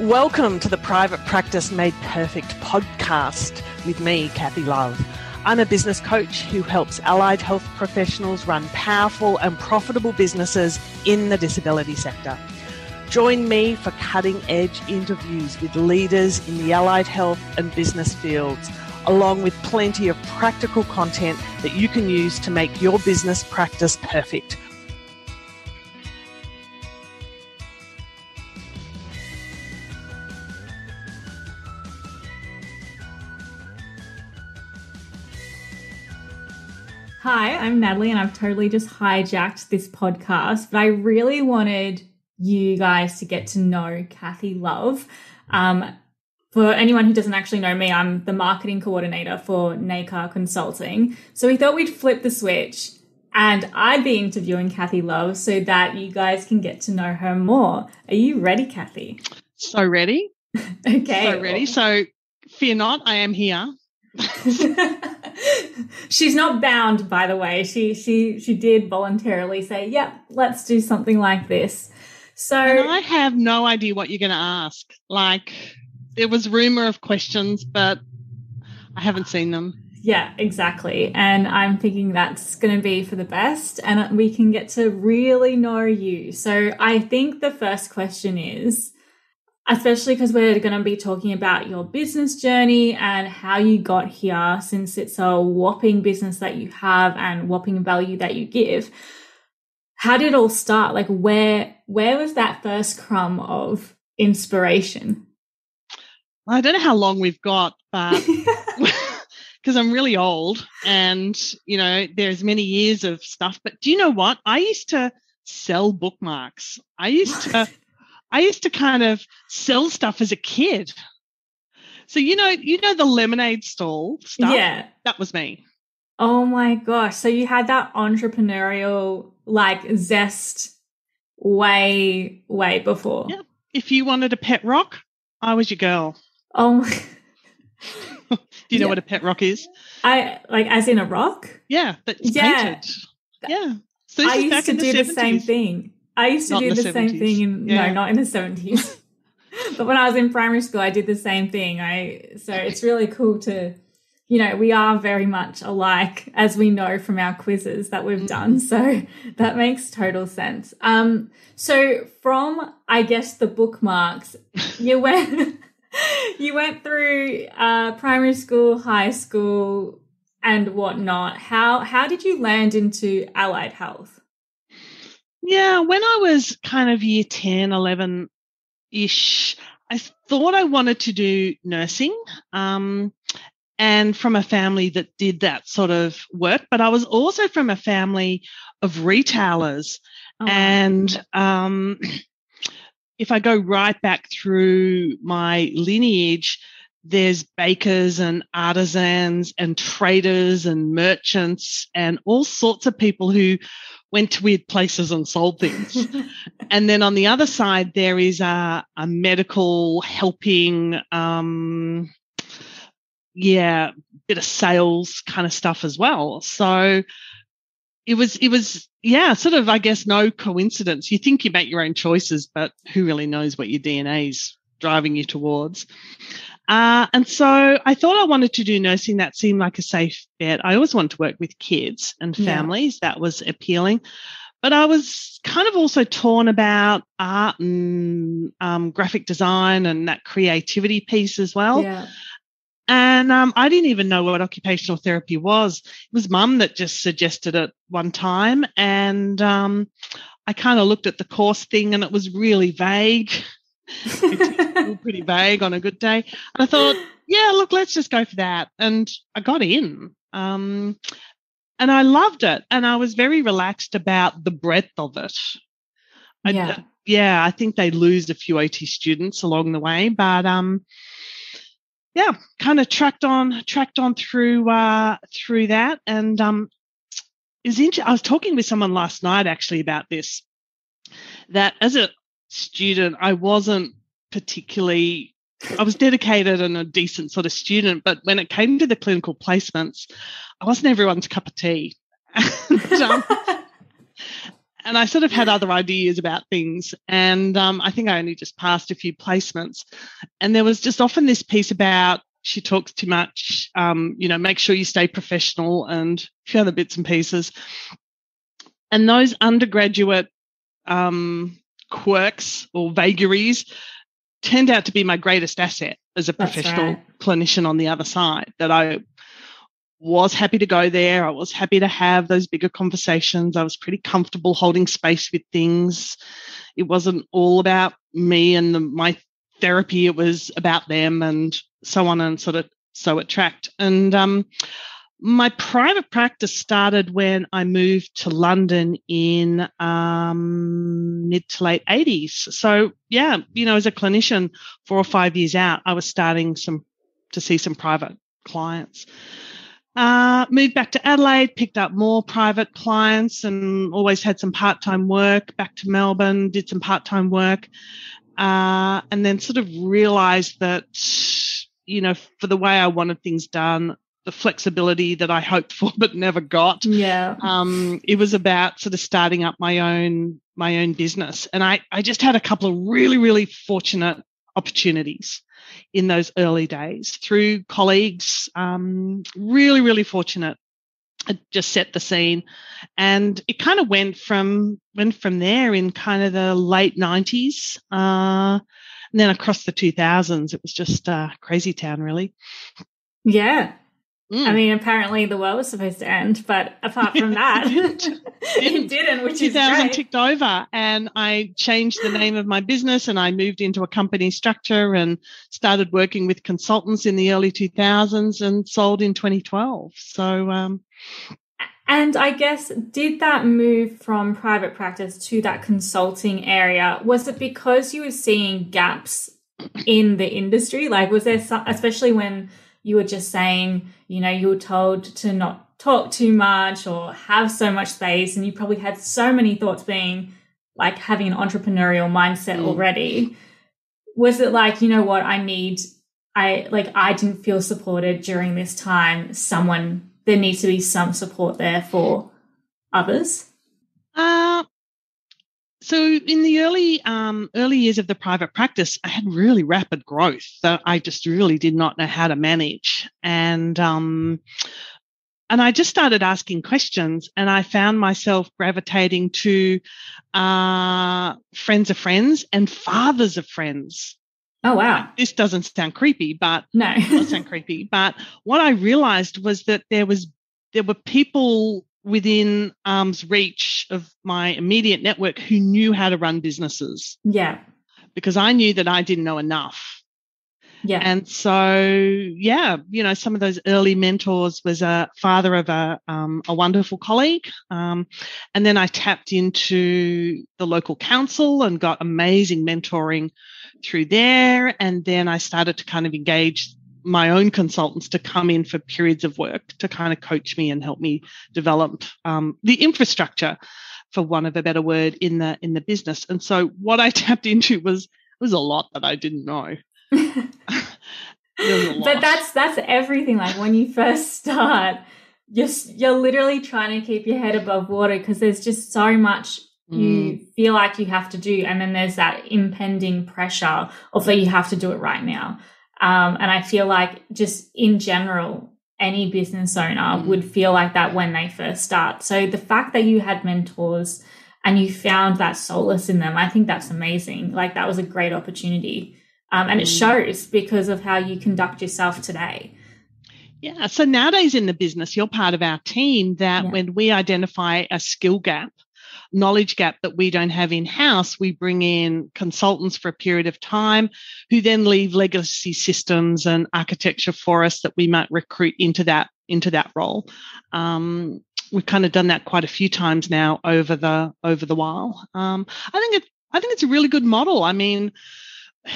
Welcome to the Private Practice Made Perfect podcast with me, Kathy Love. I'm a business coach who helps allied health professionals run powerful and profitable businesses in the disability sector. Join me for cutting edge interviews with leaders in the allied health and business fields, along with plenty of practical content that you can use to make your business practice perfect Hi, I'm Natalie, and I've totally just hijacked this podcast, but I really wanted you guys to get to know Kathy Love. Um, for anyone who doesn't actually know me, I'm the marketing coordinator for NACAR Consulting. So we thought we'd flip the switch and I'd be interviewing Kathy Love so that you guys can get to know her more. Are you ready, Kathy? So ready. okay. So ready. So fear not, I am here. She's not bound, by the way. She she she did voluntarily say, "Yep, yeah, let's do something like this." So and I have no idea what you're going to ask. Like there was rumor of questions, but I haven't seen them. Yeah, exactly. And I'm thinking that's going to be for the best and we can get to really know you. So I think the first question is especially because we're going to be talking about your business journey and how you got here, since it's a whopping business that you have and whopping value that you give. How did it all start? Like, where where was that first crumb of inspiration? I don't know how long we've got, but because I'm really old, and you know, there's many years of stuff. But do you know what? I used to sell bookmarks. I used to I used to kind of sell stuff as a kid. So you know, you know the lemonade stall stuff. Yeah, that was me. Oh my gosh! So you had that entrepreneurial like zest way, way before. Yeah. If you wanted a pet rock, I was your girl. Oh my. Do you know yeah. what a pet rock is? I like as in a rock. Yeah, that's yeah. painted. Yeah. So I used to do the, the same thing. I used to not do the, the same thing in yeah. no, not in the seventies. but when I was in primary school, I did the same thing. I so it's really cool to, you know, we are very much alike, as we know from our quizzes that we've done. Mm-hmm. So that makes total sense. Um, so from I guess the bookmarks, you went you went through uh, primary school, high school, and whatnot. How how did you land into allied health? Yeah, when I was kind of year 10, 11 ish, I thought I wanted to do nursing. Um, and from a family that did that sort of work, but I was also from a family of retailers. Oh. And um, if I go right back through my lineage, there's bakers and artisans and traders and merchants and all sorts of people who went to weird places and sold things. and then on the other side, there is a, a medical helping, um, yeah, bit of sales kind of stuff as well. So it was, it was, yeah, sort of, I guess, no coincidence. You think you make your own choices, but who really knows what your DNA is driving you towards? Uh, and so I thought I wanted to do nursing. That seemed like a safe bet. I always wanted to work with kids and families. Yeah. That was appealing. But I was kind of also torn about art and um, graphic design and that creativity piece as well. Yeah. And um, I didn't even know what occupational therapy was. It was mum that just suggested it one time. And um, I kind of looked at the course thing and it was really vague. pretty vague on a good day. And I thought, yeah, look, let's just go for that. And I got in. Um, and I loved it. And I was very relaxed about the breadth of it. I, yeah. yeah, I think they lose a few OT students along the way, but um, yeah, kind of tracked on, tracked on through uh, through that, and um, is inter- I was talking with someone last night actually about this. That as a student, I wasn't particularly I was dedicated and a decent sort of student, but when it came to the clinical placements, I wasn't everyone's cup of tea. and, um, and I sort of had other ideas about things. And um, I think I only just passed a few placements. And there was just often this piece about she talks too much, um, you know, make sure you stay professional and a few other bits and pieces. And those undergraduate um, quirks or vagaries turned out to be my greatest asset as a professional right. clinician on the other side that I was happy to go there. I was happy to have those bigger conversations. I was pretty comfortable holding space with things. It wasn't all about me and the, my therapy. It was about them and so on and sort of so it tracked. And um, my private practice started when I moved to London in um, mid to late 80s. So, yeah, you know, as a clinician, four or five years out, I was starting some to see some private clients. Uh, moved back to Adelaide, picked up more private clients, and always had some part time work. Back to Melbourne, did some part time work, uh, and then sort of realised that, you know, for the way I wanted things done, the flexibility that I hoped for but never got. Yeah. Um, it was about sort of starting up my own my own business, and I I just had a couple of really really fortunate opportunities in those early days through colleagues. Um, really, really fortunate. It just set the scene, and it kind of went from went from there in kind of the late nineties, uh, and then across the two thousands. It was just uh, crazy town, really. Yeah, Mm. I mean, apparently the world was supposed to end, but apart from that, it, didn't. it didn't, which 2000 is ticked over, and I changed the name of my business, and I moved into a company structure and started working with consultants in the early 2000s, and sold in 2012. So, um, and I guess did that move from private practice to that consulting area? Was it because you were seeing gaps in the industry? Like, was there some, especially when you were just saying, you know, you were told to not talk too much or have so much space, and you probably had so many thoughts being like having an entrepreneurial mindset mm. already. Was it like, you know what, I need, I like, I didn't feel supported during this time. Someone, there needs to be some support there for others? Uh, so in the early um, early years of the private practice, I had really rapid growth that I just really did not know how to manage, and um, and I just started asking questions, and I found myself gravitating to uh, friends of friends and fathers of friends. Oh wow! This doesn't sound creepy, but no, it doesn't sound creepy. But what I realized was that there was there were people within arm's reach of my immediate network who knew how to run businesses. Yeah. Because I knew that I didn't know enough. Yeah. And so, yeah, you know, some of those early mentors was a father of a, um, a wonderful colleague. Um, and then I tapped into the local council and got amazing mentoring through there. And then I started to kind of engage my own consultants to come in for periods of work to kind of coach me and help me develop um, the infrastructure, for one of a better word, in the in the business. And so what I tapped into was was a lot that I didn't know. but that's that's everything. Like when you first start, you're you're literally trying to keep your head above water because there's just so much you mm. feel like you have to do, and then there's that impending pressure of that you have to do it right now. Um, and I feel like just in general, any business owner mm. would feel like that when they first start. So the fact that you had mentors and you found that solace in them, I think that's amazing. Like that was a great opportunity. Um, and mm. it shows because of how you conduct yourself today. Yeah. So nowadays in the business, you're part of our team that yeah. when we identify a skill gap, knowledge gap that we don't have in house, we bring in consultants for a period of time who then leave legacy systems and architecture for us that we might recruit into that into that role. Um, we've kind of done that quite a few times now over the over the while. Um, I think it I think it's a really good model. I mean,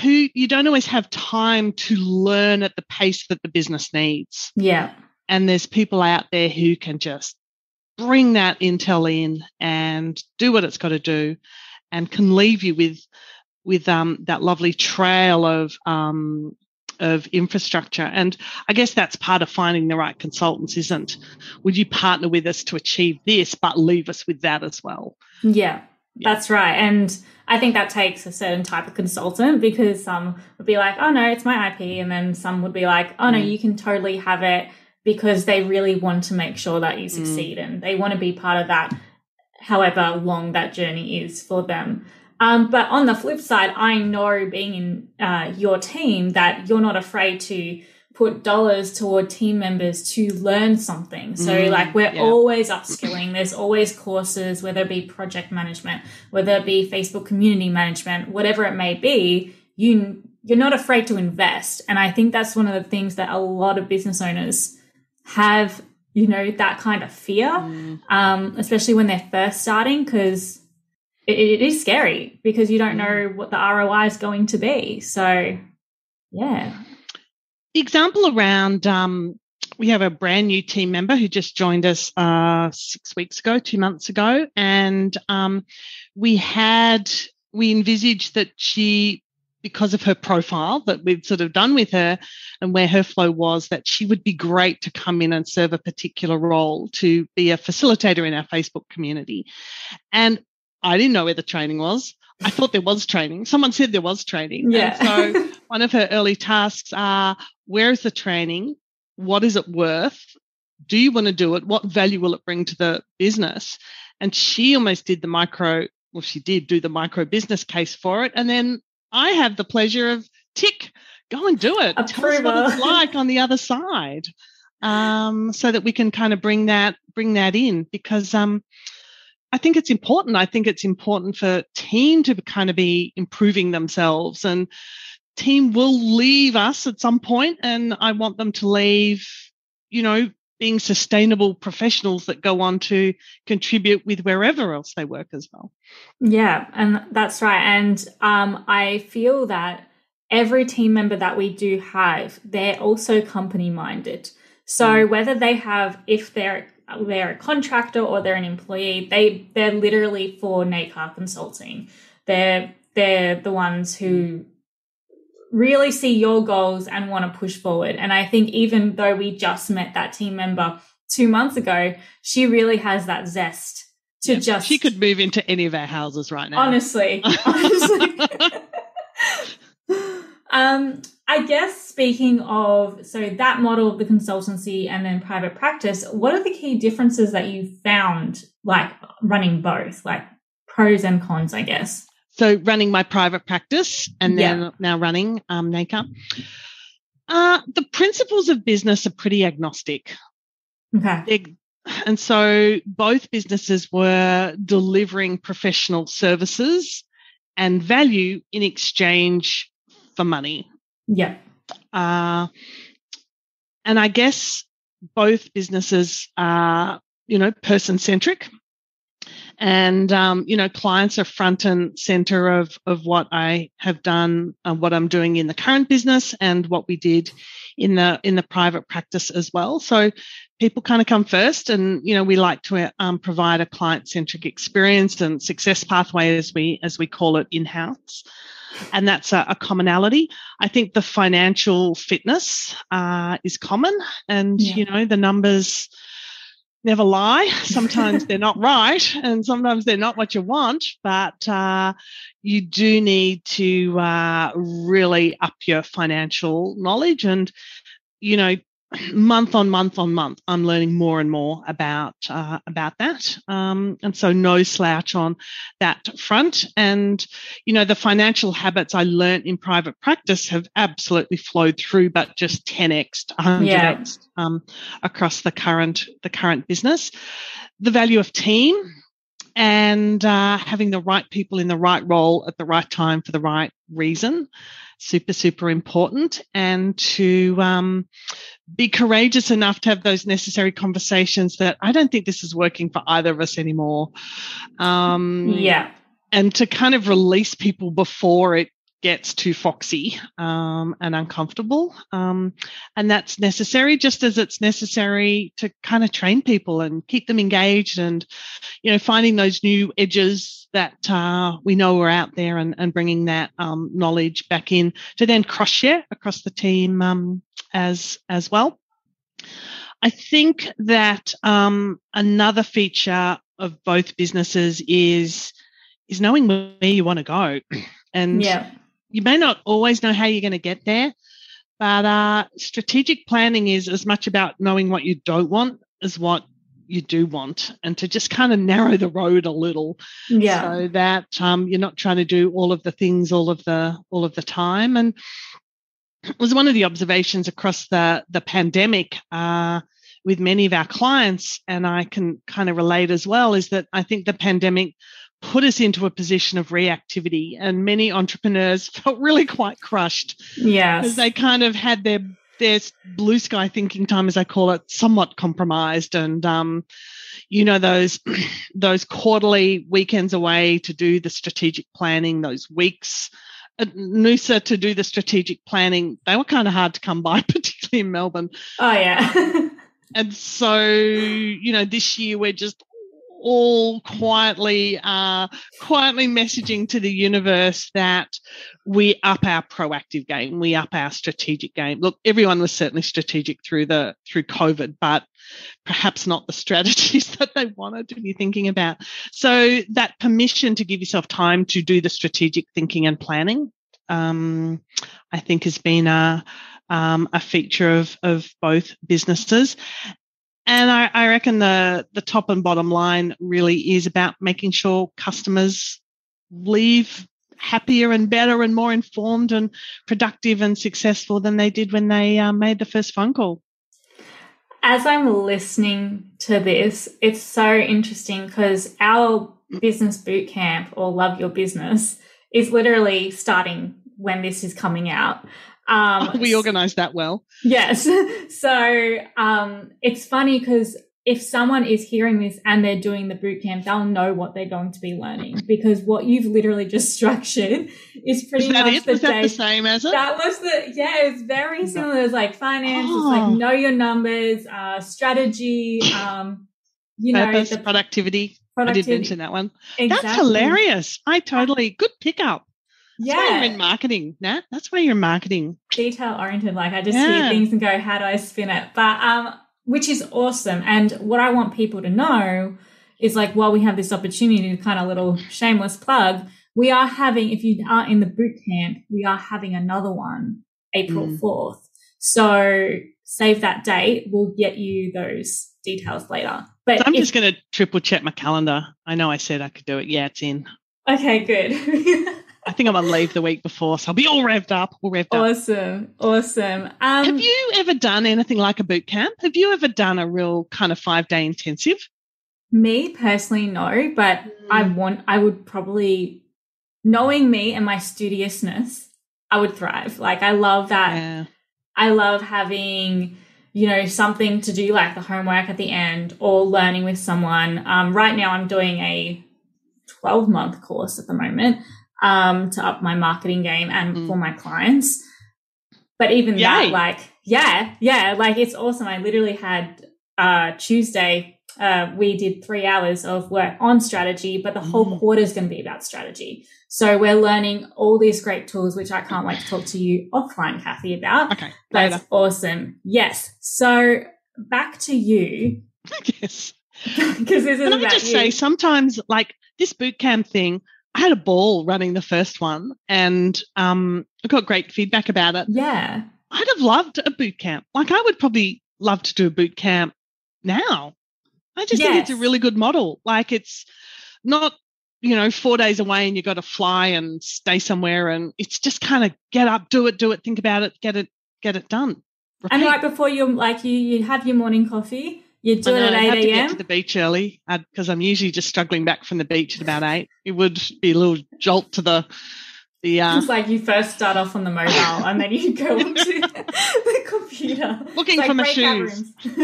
who you don't always have time to learn at the pace that the business needs. Yeah. And there's people out there who can just bring that intel in and do what it's got to do and can leave you with with um, that lovely trail of um, of infrastructure. And I guess that's part of finding the right consultants, isn't? Would you partner with us to achieve this, but leave us with that as well? Yeah, yeah. that's right. And I think that takes a certain type of consultant because some would be like, oh no, it's my IP. And then some would be like, oh no, mm. you can totally have it because they really want to make sure that you mm. succeed mm. and they want to be part of that, however long that journey is for them. Um, but on the flip side, I know being in uh, your team that you're not afraid to put dollars toward team members to learn something. So mm, like we're yeah. always upskilling. There's always courses, whether it be project management, whether it be Facebook community management, whatever it may be, you you're not afraid to invest. And I think that's one of the things that a lot of business owners have, you know, that kind of fear, mm. um, especially when they're first starting, because it, it is scary because you don't know mm. what the ROI is going to be. So, yeah. Example around um, we have a brand new team member who just joined us uh, six weeks ago, two months ago, and um, we had we envisaged that she because of her profile that we've sort of done with her and where her flow was that she would be great to come in and serve a particular role to be a facilitator in our Facebook community. And I didn't know where the training was. I thought there was training. Someone said there was training. Yeah. And so one of her early tasks are where is the training? What is it worth? Do you want to do it? What value will it bring to the business? And she almost did the micro, well, she did do the micro business case for it. And then I have the pleasure of tick, go and do it. Tell us what it's like on the other side. Um, so that we can kind of bring that bring that in because um, I think it's important. I think it's important for team to kind of be improving themselves and team will leave us at some point and I want them to leave, you know, being sustainable professionals that go on to contribute with wherever else they work as well. Yeah, and that's right. And um, I feel that every team member that we do have, they're also company minded. So mm. whether they have, if they're they're a contractor or they're an employee, they they're literally for NACAR Consulting. They're they're the ones who really see your goals and want to push forward. And I think even though we just met that team member two months ago, she really has that zest to yeah, just. She could move into any of our houses right now. Honestly, honestly. um, I guess speaking of so that model of the consultancy and then private practice, what are the key differences that you found like running both, like pros and cons, I guess? So running my private practice and then yeah. now running um, NACAR. Uh, the principles of business are pretty agnostic. Okay. They're, and so both businesses were delivering professional services and value in exchange for money. Yeah. Uh, and I guess both businesses are, you know, person centric. And, um, you know, clients are front and center of, of what I have done, uh, what I'm doing in the current business and what we did in the, in the private practice as well. So people kind of come first and, you know, we like to um, provide a client centric experience and success pathway as we, as we call it in house and that's a, a, commonality. I think the financial fitness uh, is common, and yeah. you know the numbers never lie. Sometimes they're not right, and sometimes they're not what you want. But uh, you do need to uh, really up your financial knowledge, and you know month on month on month, I'm learning more and more about uh, about that, um, and so no slouch on that front. And you know, the financial habits I learned in private practice have absolutely flowed through, but just 10x, 100x yeah. um, across the current the current business. The value of team and uh, having the right people in the right role at the right time for the right reason super super important and to um, be courageous enough to have those necessary conversations that I don't think this is working for either of us anymore. Um, yeah. And to kind of release people before it gets too foxy um, and uncomfortable. Um, and that's necessary, just as it's necessary to kind of train people and keep them engaged and, you know, finding those new edges that uh, we know are out there and, and bringing that um, knowledge back in to then cross share across the team um, as, as well. I think that um, another feature of both businesses is is knowing where you want to go. And yeah you may not always know how you're going to get there, but uh, strategic planning is as much about knowing what you don't want as what you do want and to just kind of narrow the road a little yeah. so that um, you're not trying to do all of the things all of the all of the time. And it was one of the observations across the the pandemic uh, with many of our clients and i can kind of relate as well is that i think the pandemic put us into a position of reactivity. And many entrepreneurs felt really quite crushed. Yeah because they kind of had their their blue sky thinking time as i call it somewhat compromised. And um, you know those those quarterly weekends away to do the strategic planning those weeks at noosa to do the strategic planning they were kind of hard to come by particularly in melbourne. Oh yeah. And so you know this year we're just all quietly, uh, quietly messaging to the universe that we up our proactive game, we up our strategic game. Look, everyone was certainly strategic through the through COVID, but perhaps not the strategies that they wanted to be thinking about. So that permission to give yourself time to do the strategic thinking and planning, um, I think, has been a um, a feature of of both businesses. And I, I, reckon the, the top and bottom line really is about making sure customers leave happier and better and more informed and productive and successful than they did when they uh, made the first phone call. As I'm listening to this, it's so interesting because our business boot camp or love your business is literally starting when this is coming out. Um, we organized that well. Yes. So um, it's funny because if someone is hearing this and they're doing the boot camp, they'll know what they're going to be learning because what you've literally just structured is pretty is much it? the was that the same as it? That was the yeah, it's very similar. It's like finance, oh. it's like oh. know your numbers, uh, strategy, um, you Purpose, know, the productivity. productivity. I did mention that one. Exactly. That's hilarious. I totally good pickup. That's yeah. why you're in marketing, Nat. That's why you're in marketing. Detail oriented. Like I just yeah. hear things and go, how do I spin it? But um, which is awesome. And what I want people to know is like while we have this opportunity to kind of little shameless plug, we are having, if you are in the boot camp, we are having another one April mm. 4th. So save that date. We'll get you those details later. But so I'm if, just going to triple check my calendar. I know I said I could do it. Yeah, it's in. Okay, good. I think I'm on leave the week before, so I'll be all revved up, all revved awesome, up. Awesome, awesome. Um, Have you ever done anything like a boot camp? Have you ever done a real kind of five day intensive? Me personally, no, but mm. I want. I would probably, knowing me and my studiousness, I would thrive. Like I love that. Yeah. I love having you know, something to do like the homework at the end or learning with someone. Um, right now, I'm doing a 12 month course at the moment um, to up my marketing game and mm. for my clients. But even Yay. that, like, yeah, yeah, like it's awesome. I literally had uh, Tuesday, uh, we did three hours of work on strategy, but the whole mm. quarter is going to be about strategy. So we're learning all these great tools, which I can't wait to talk to you offline, Kathy, about. Okay. That's later. awesome. Yes. So back to you. yes. Because this is Can I just you. say, sometimes like this bootcamp thing, I had a ball running the first one and um, I got great feedback about it. Yeah. I'd have loved a boot camp. Like I would probably love to do a boot camp now. I just yes. think it's a really good model. Like it's not, you know, four days away and you got to fly and stay somewhere and it's just kind of get up, do it, do it, think about it, get it, get it done. Repeat. And right before you like you you have your morning coffee you do it at 8 a.m. to get to the beach early because I'm usually just struggling back from the beach at about 8. It would be a little jolt to the. the uh, it's like you first start off on the mobile and then you go onto the computer. Looking like for my shoes.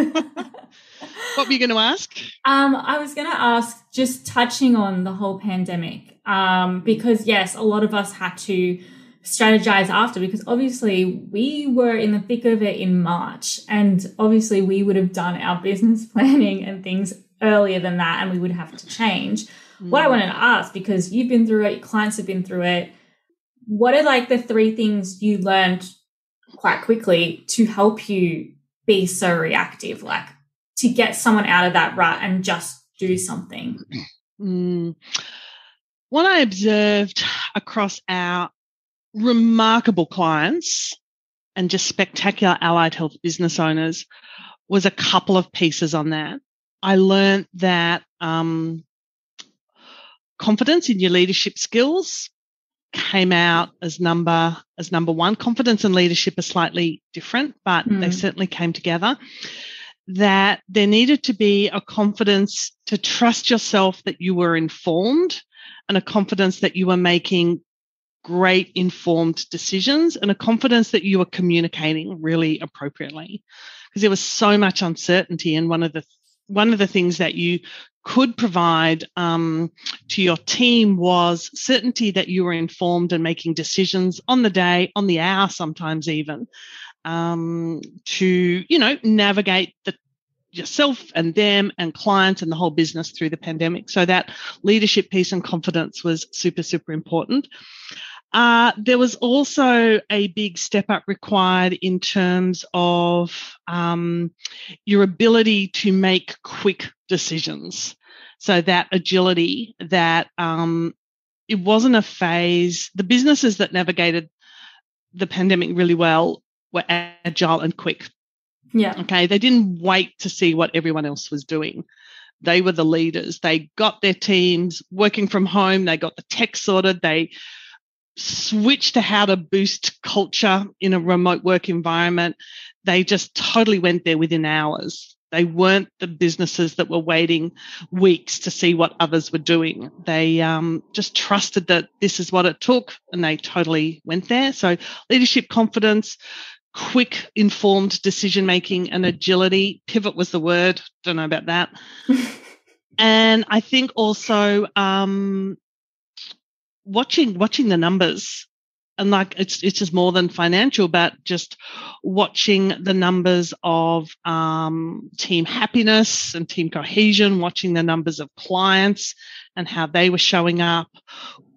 what were you going to ask? Um, I was going to ask, just touching on the whole pandemic, um, because yes, a lot of us had to strategize after because obviously we were in the thick of it in March and obviously we would have done our business planning and things earlier than that and we would have to change. Mm. What I wanted to ask because you've been through it, your clients have been through it, what are like the three things you learned quite quickly to help you be so reactive like to get someone out of that rut and just do something? Mm. What I observed across our remarkable clients and just spectacular allied health business owners was a couple of pieces on that. I learned that um, confidence in your leadership skills came out as number as number one. Confidence and leadership are slightly different, but mm. they hmm. certainly came together. That there needed to be a confidence to trust yourself that you were informed and a confidence that you were making great informed decisions and a confidence that you were communicating really appropriately because there was so much uncertainty and one of the one of the things that you could provide um, to your team was certainty that you were informed and making decisions on the day on the hour sometimes even um, to you know navigate the yourself and them and clients and the whole business through the pandemic. So that leadership piece and confidence was super, super important. Uh, there was also a big step up required in terms of um, your ability to make quick decisions. So that agility, that um, it wasn't a phase. The businesses that navigated the pandemic really well were agile and quick. Yeah. Okay. They didn't wait to see what everyone else was doing. They were the leaders. They got their teams working from home. They got the tech sorted. They switched to how to boost culture in a remote work environment. They just totally went there within hours. They weren't the businesses that were waiting weeks to see what others were doing. They um, just trusted that this is what it took and they totally went there. So, leadership confidence, quick, informed decision making, and agility. Pivot was the word. Don't know about that. and I think also um, watching watching the numbers and like it's it's just more than financial but just watching the numbers of um, team happiness and team cohesion watching the numbers of clients and how they were showing up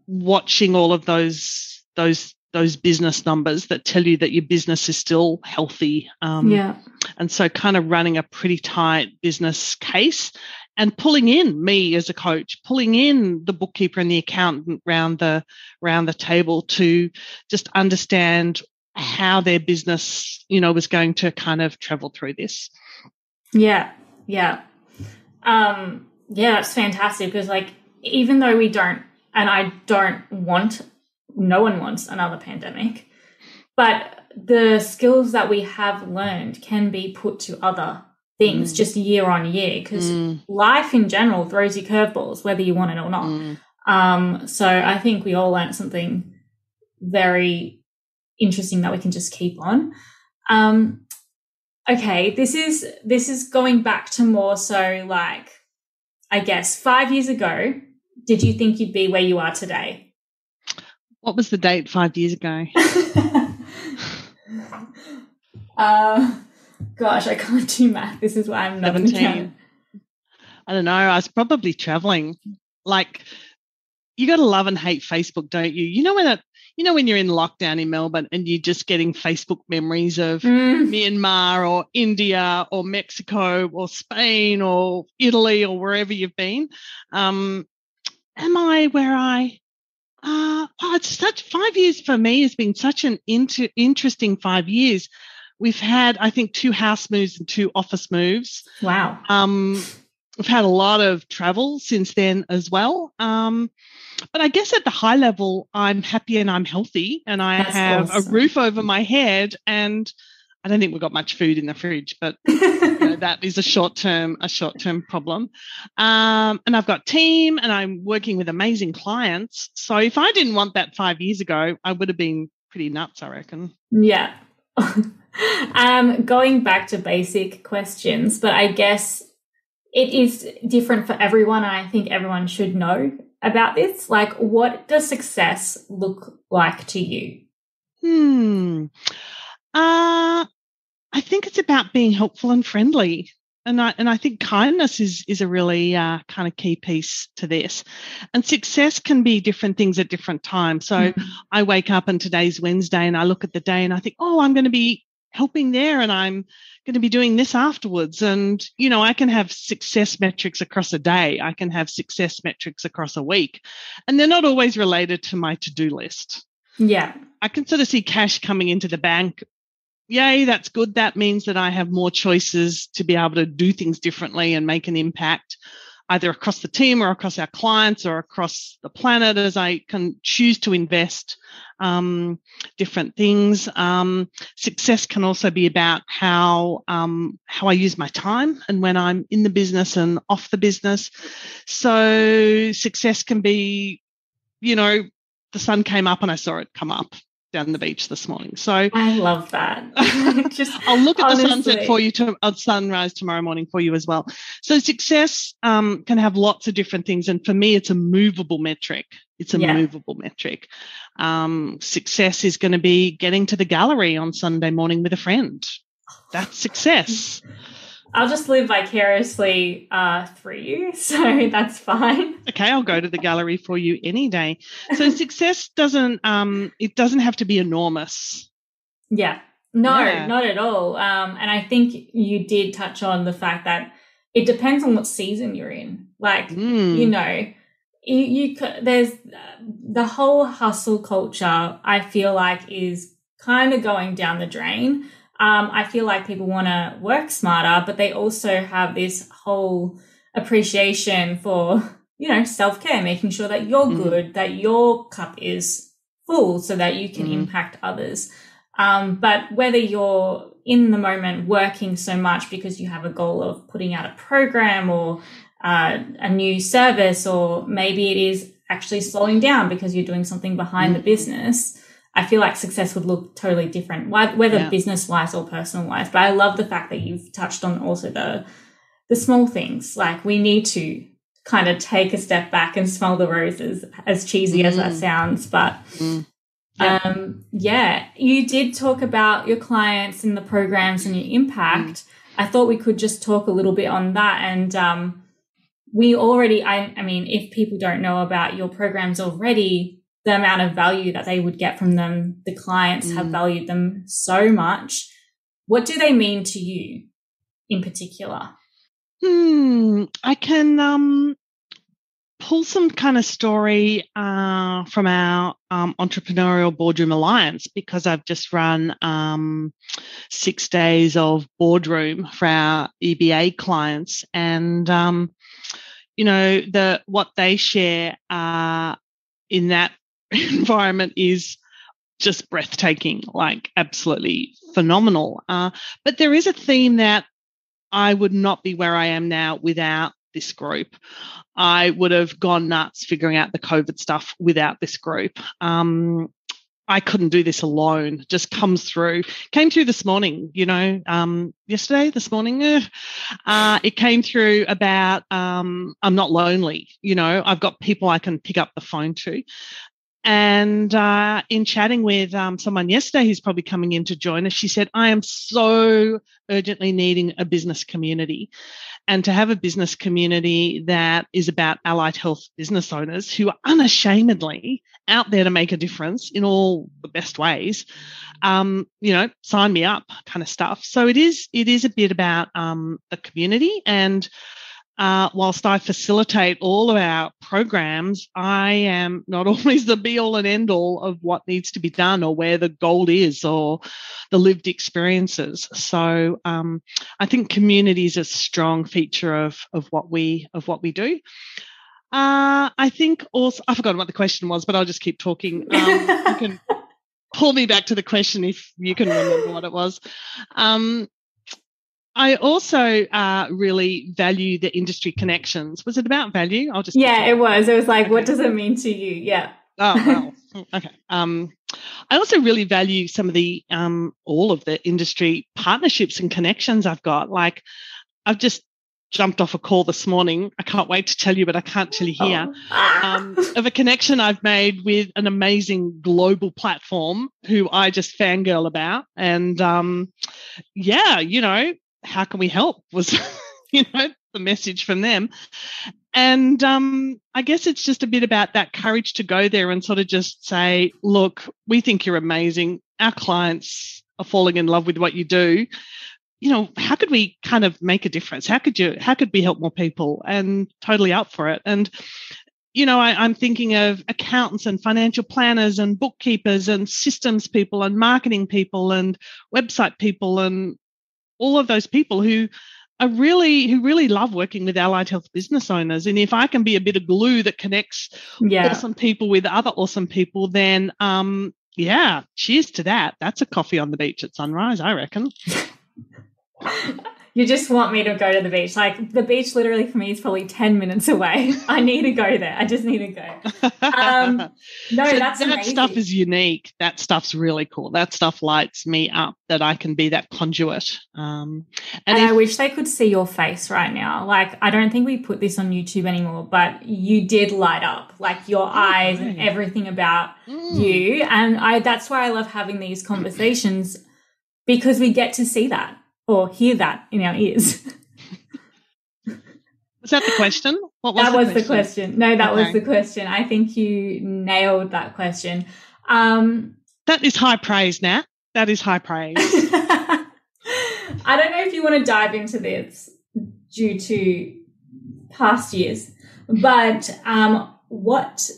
watching all of those those those business numbers that tell you that your business is still healthy um, yeah. and so kind of running a pretty tight business case and pulling in me as a coach, pulling in the bookkeeper and the accountant round the round the table to just understand how their business, you know, was going to kind of travel through this. Yeah, yeah, um, yeah. That's fantastic because, like, even though we don't, and I don't want, no one wants another pandemic, but the skills that we have learned can be put to other things mm. just year on year because mm. life in general throws you curveballs whether you want it or not. Mm. Um, so I think we all learned something very interesting that we can just keep on. Um, okay, this is this is going back to more so like I guess five years ago. Did you think you'd be where you are today? What was the date five years ago? uh, Gosh, I can't do math. This is why I'm not 17. I don't know. I was probably traveling. Like, you got to love and hate Facebook, don't you? You know when it, you know when you're in lockdown in Melbourne and you're just getting Facebook memories of mm. Myanmar or India or Mexico or Spain or Italy or wherever you've been. Um, am I where I? Uh, oh, it's such five years for me has been such an inter- interesting five years We've had, I think, two house moves and two office moves. Wow. Um, we've had a lot of travel since then as well. Um, but I guess at the high level, I'm happy and I'm healthy and I That's have awesome. a roof over my head and I don't think we've got much food in the fridge, but you know, that is a short term a short term problem. Um, and I've got team, and I'm working with amazing clients. So if I didn't want that five years ago, I would have been pretty nuts, I reckon. Yeah, um, going back to basic questions, but I guess it is different for everyone. I think everyone should know about this. Like, what does success look like to you? Hmm. Uh, I think it's about being helpful and friendly. And I, and I think kindness is, is a really uh, kind of key piece to this. And success can be different things at different times. So mm-hmm. I wake up and today's Wednesday and I look at the day and I think, oh, I'm going to be helping there and I'm going to be doing this afterwards. And, you know, I can have success metrics across a day. I can have success metrics across a week. And they're not always related to my to do list. Yeah. I can sort of see cash coming into the bank. Yay, that's good. That means that I have more choices to be able to do things differently and make an impact either across the team or across our clients or across the planet as I can choose to invest um, different things. Um, success can also be about how um, how I use my time and when I'm in the business and off the business. So success can be, you know, the sun came up and I saw it come up down the beach this morning. So I love that. Just I'll look at honestly. the sunset for you to uh, sunrise tomorrow morning for you as well. So success um, can have lots of different things, and for me, it's a movable metric. It's a yeah. movable metric. Um, success is going to be getting to the gallery on Sunday morning with a friend. That's success. I'll just live vicariously uh, through you, so that's fine. Okay, I'll go to the gallery for you any day. So success doesn't um, it doesn't have to be enormous. Yeah, no, yeah. not at all. Um, and I think you did touch on the fact that it depends on what season you're in. Like mm. you know, you, you there's the whole hustle culture. I feel like is kind of going down the drain. Um, I feel like people want to work smarter, but they also have this whole appreciation for, you know, self care, making sure that you're mm. good, that your cup is full so that you can mm. impact others. Um, but whether you're in the moment working so much because you have a goal of putting out a program or uh, a new service, or maybe it is actually slowing down because you're doing something behind mm. the business, I feel like success would look totally different, whether yeah. business wise or personal wise. But I love the fact that you've touched on also the the small things. Like we need to kind of take a step back and smell the roses, as cheesy mm. as that mm. sounds. But mm. yeah. Um, yeah, you did talk about your clients and the programs and your impact. Mm. I thought we could just talk a little bit on that. And um, we already, I, I mean, if people don't know about your programs already, the amount of value that they would get from them. The clients mm. have valued them so much. What do they mean to you in particular? Hmm, I can um, pull some kind of story uh, from our um, entrepreneurial boardroom alliance because I've just run um, six days of boardroom for our EBA clients, and um, you know the what they share uh, in that environment is just breathtaking, like absolutely phenomenal. Uh, but there is a theme that I would not be where I am now without this group. I would have gone nuts figuring out the COVID stuff without this group. Um, I couldn't do this alone. Just comes through. Came through this morning, you know, um, yesterday, this morning. Eh, uh, it came through about um, I'm not lonely. You know, I've got people I can pick up the phone to. And uh, in chatting with um, someone yesterday who's probably coming in to join us, she said, I am so urgently needing a business community. And to have a business community that is about allied health business owners who are unashamedly out there to make a difference in all the best ways, um, you know, sign me up kind of stuff. So it is, it is a bit about um, the community and uh, whilst I facilitate all of our programs, I am not always the be all and end all of what needs to be done or where the gold is or the lived experiences. So um, I think community is a strong feature of of what we of what we do. Uh, I think also I forgot what the question was, but I'll just keep talking. Um, you can pull me back to the question if you can remember what it was. Um, I also uh, really value the industry connections. Was it about value? I'll just yeah, it was. It was like, okay. what does it mean to you? Yeah. Oh well, okay. Um, I also really value some of the um, all of the industry partnerships and connections I've got. Like, I've just jumped off a call this morning. I can't wait to tell you, but I can't tell you here. Oh. Um, of a connection I've made with an amazing global platform who I just fangirl about. And um, yeah, you know, how can we help was, you know, the message from them. And um, I guess it's just a bit about that courage to go there and sort of just say, look, we think you're amazing. Our clients are falling in love with what you do. You know, how could we kind of make a difference? How could you, how could we help more people? And totally up for it. And, you know, I, I'm thinking of accountants and financial planners and bookkeepers and systems people and marketing people and website people and all of those people who are really who really love working with allied health business owners. And if I can be a bit of glue that connects yeah. awesome people with other awesome people, then um, yeah, cheers to that. That's a coffee on the beach at sunrise, I reckon. You just want me to go to the beach. Like the beach literally for me is probably 10 minutes away. I need to go there. I just need to go. Um, no, so that's that amazing. stuff is unique. That stuff's really cool. That stuff lights me up that I can be that conduit. Um, and, and if, I wish they could see your face right now. Like, I don't think we put this on YouTube anymore, but you did light up like your oh, eyes and everything about mm. you. And I, that's why I love having these conversations because we get to see that or hear that in our ears. Was that the question? What was that the was question? the question. No, that okay. was the question. I think you nailed that question. Um, that is high praise, Nat. That is high praise. I don't know if you want to dive into this due to past years, but um, what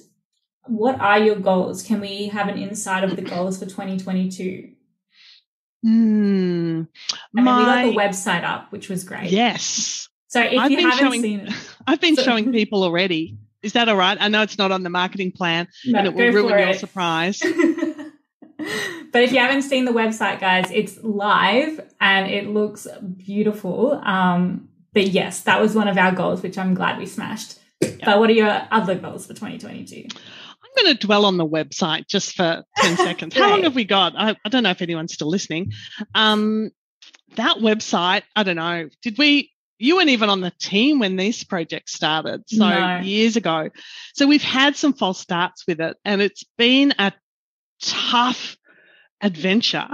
what are your goals? Can we have an insight of the goals for 2022? Hmm. Mean, my, we got the website up, which was great. Yes. So if I've you haven't showing, seen it, I've been so, showing people already. Is that all right? I know it's not on the marketing plan, no, and it will ruin your it. surprise. but if you haven't seen the website, guys, it's live and it looks beautiful. Um, but yes, that was one of our goals, which I'm glad we smashed. Yep. But what are your other goals for 2022? Going to dwell on the website just for 10 seconds. How long have we got? I, I, don't know if anyone's still listening. Um, that website, I don't know, did we, you weren't even on the team when this project started. So no. years ago. So we've had some false starts with it and it's been a tough adventure,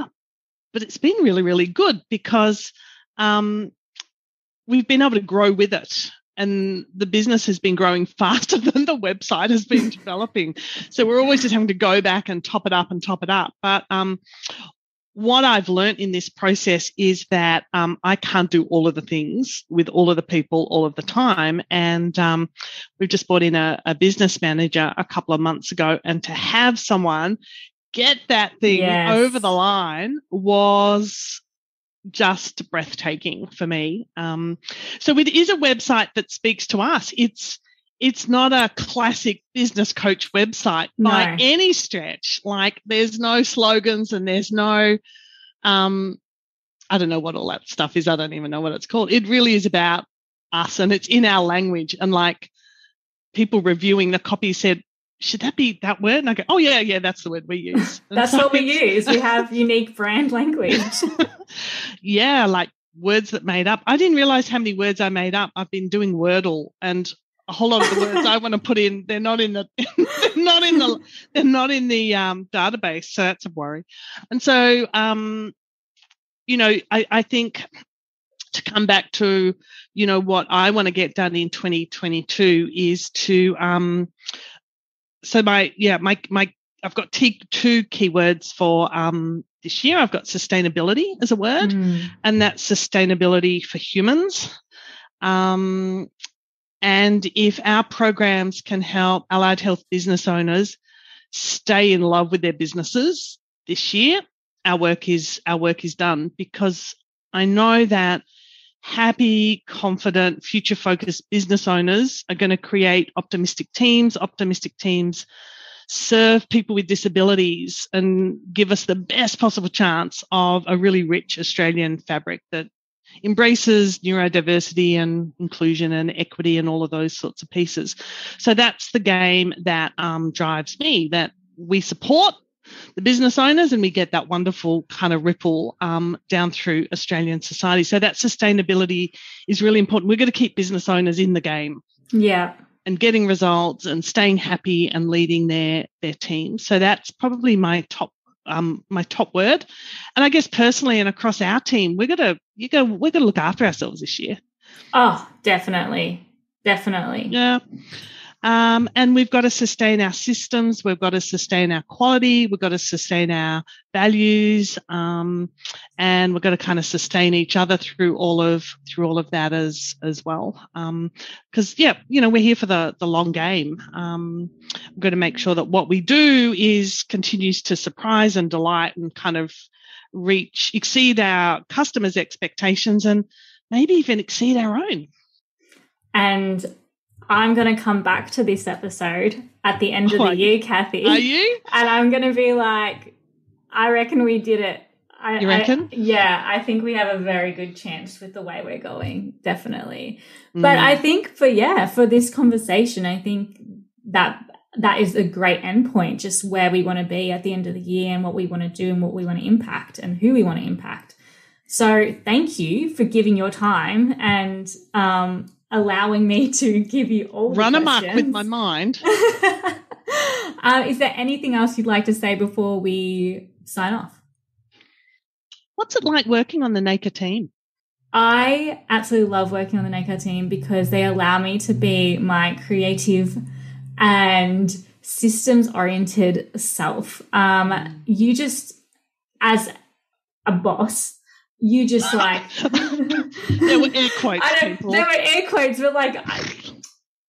but it's been really, really good because, um, we've been able to grow with it and the business has been growing faster than the website has been developing. So we're always just having to go back and top it up and top it up. But um, what I've learned in this process is that um, I can't do all of the things with all of the people all of the time. And um, we've just brought in a, a, business manager a couple of months ago, and to have someone get that thing yes. over the line was just breathtaking for me. Um, so it is a website that speaks to us. It's it's not a classic business coach website no. by any stretch. Like there's no slogans and there's no um, I don't know what all that stuff is. I don't even know what it's called. It really is about us and it's in our language. And like people reviewing the copy said, should that be that word? And I go, oh yeah, yeah, that's the word we use. that's what we use. We have unique brand language. yeah, like words that made up. I didn't realize how many words I made up. I've been doing Wordle and a whole lot of the words I want to put in, they're not in the, they're not in the, they're not in the um, database. So that's a worry. And so, um, you know, I, I think to come back to, you know, what I want to get done in 2022 is to, um, so my yeah my my I've got t- two keywords for um, this year. I've got sustainability as a word, mm. and that's sustainability for humans. Um, and if our programs can help allied health business owners stay in love with their businesses this year, our work is our work is done because I know that happy, confident, future focused business owners are going to create optimistic teams. Optimistic teams serve people with disabilities and give us the best possible chance of a really rich Australian fabric that embraces neurodiversity and inclusion and equity and all of those sorts of pieces. So that's the game that um, drives me, that we support the business owners and we get that wonderful kind of ripple um, down through Australian society. So that sustainability is really important. We're going to keep business owners in the game. Yeah. And getting results and staying happy and leading their their team. So that's probably my top um, my top word. And I guess personally and across our team, we're gonna you go we're gonna look after ourselves this year. Oh, definitely. Definitely. Yeah. Um, and we've got to sustain our systems. We've got to sustain our quality. We've got to sustain our values. Um, and we've got to kind of sustain each other through all of, through all of that as, as well. Um, cause yeah, you know, we're here for the, the long game. Um, we've got to make sure that what we do is continues to surprise and delight and kind of reach, exceed our customers' expectations and maybe even exceed our own. And I'm going to come back to this episode at the end of the year, Kathy. Are you? And I'm going to be like, I reckon we did it. I, you reckon? I, yeah, I think we have a very good chance with the way we're going, definitely. Mm. But I think for, yeah, for this conversation, I think that that is a great endpoint, just where we want to be at the end of the year and what we want to do and what we want to impact and who we want to impact. So thank you for giving your time and um, allowing me to give you all run amok with my mind. uh, is there anything else you'd like to say before we sign off? What's it like working on the NACA team? I absolutely love working on the NACA team because they allow me to be my creative and systems oriented self. Um, you just, as a boss, you just like there were air quotes. I don't, people. There were air quotes, but like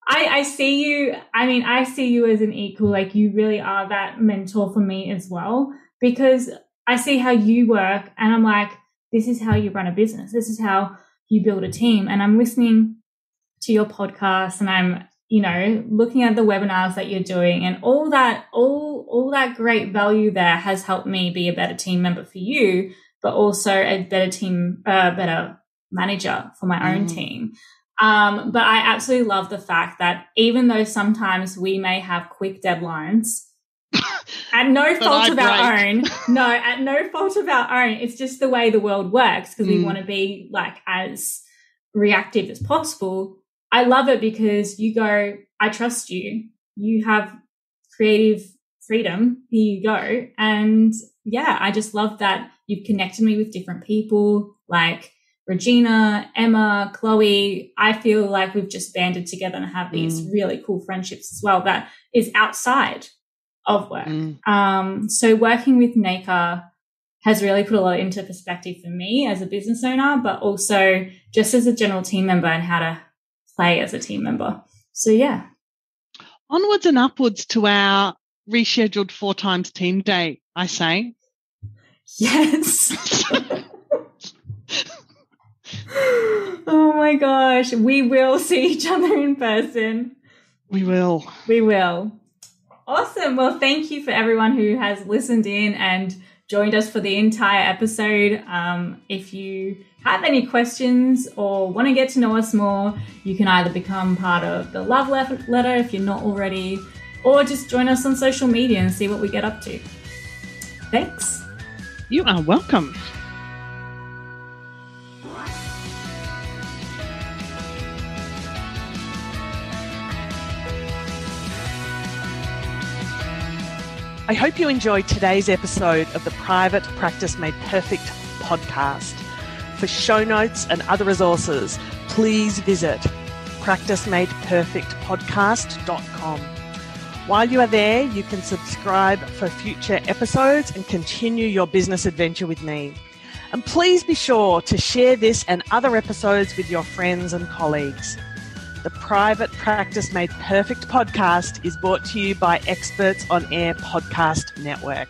I, I see you. I mean, I see you as an equal. Like you really are that mentor for me as well because I see how you work, and I'm like, this is how you run a business. This is how you build a team. And I'm listening to your podcast, and I'm you know looking at the webinars that you're doing, and all that all all that great value there has helped me be a better team member for you but also a better team, uh, better manager for my own mm. team. Um, but I absolutely love the fact that even though sometimes we may have quick deadlines, at no fault of our own, no, at no fault of our own, it's just the way the world works because mm. we want to be like as reactive as possible. I love it because you go, I trust you. You have creative freedom. Here you go. And yeah, I just love that you've connected me with different people like Regina, Emma, Chloe. I feel like we've just banded together and have these mm. really cool friendships as well that is outside of work. Mm. Um, so working with NACA has really put a lot into perspective for me as a business owner, but also just as a general team member and how to play as a team member. So yeah. Onwards and upwards to our rescheduled four times team day, I say. Yes. oh my gosh. We will see each other in person. We will. We will. Awesome. Well, thank you for everyone who has listened in and joined us for the entire episode. Um, if you have any questions or want to get to know us more, you can either become part of the love letter if you're not already, or just join us on social media and see what we get up to. Thanks. You are welcome. I hope you enjoyed today's episode of the Private Practice Made Perfect podcast. For show notes and other resources, please visit practicemadeperfectpodcast.com. While you are there, you can subscribe for future episodes and continue your business adventure with me. And please be sure to share this and other episodes with your friends and colleagues. The Private Practice Made Perfect podcast is brought to you by Experts on Air Podcast Network.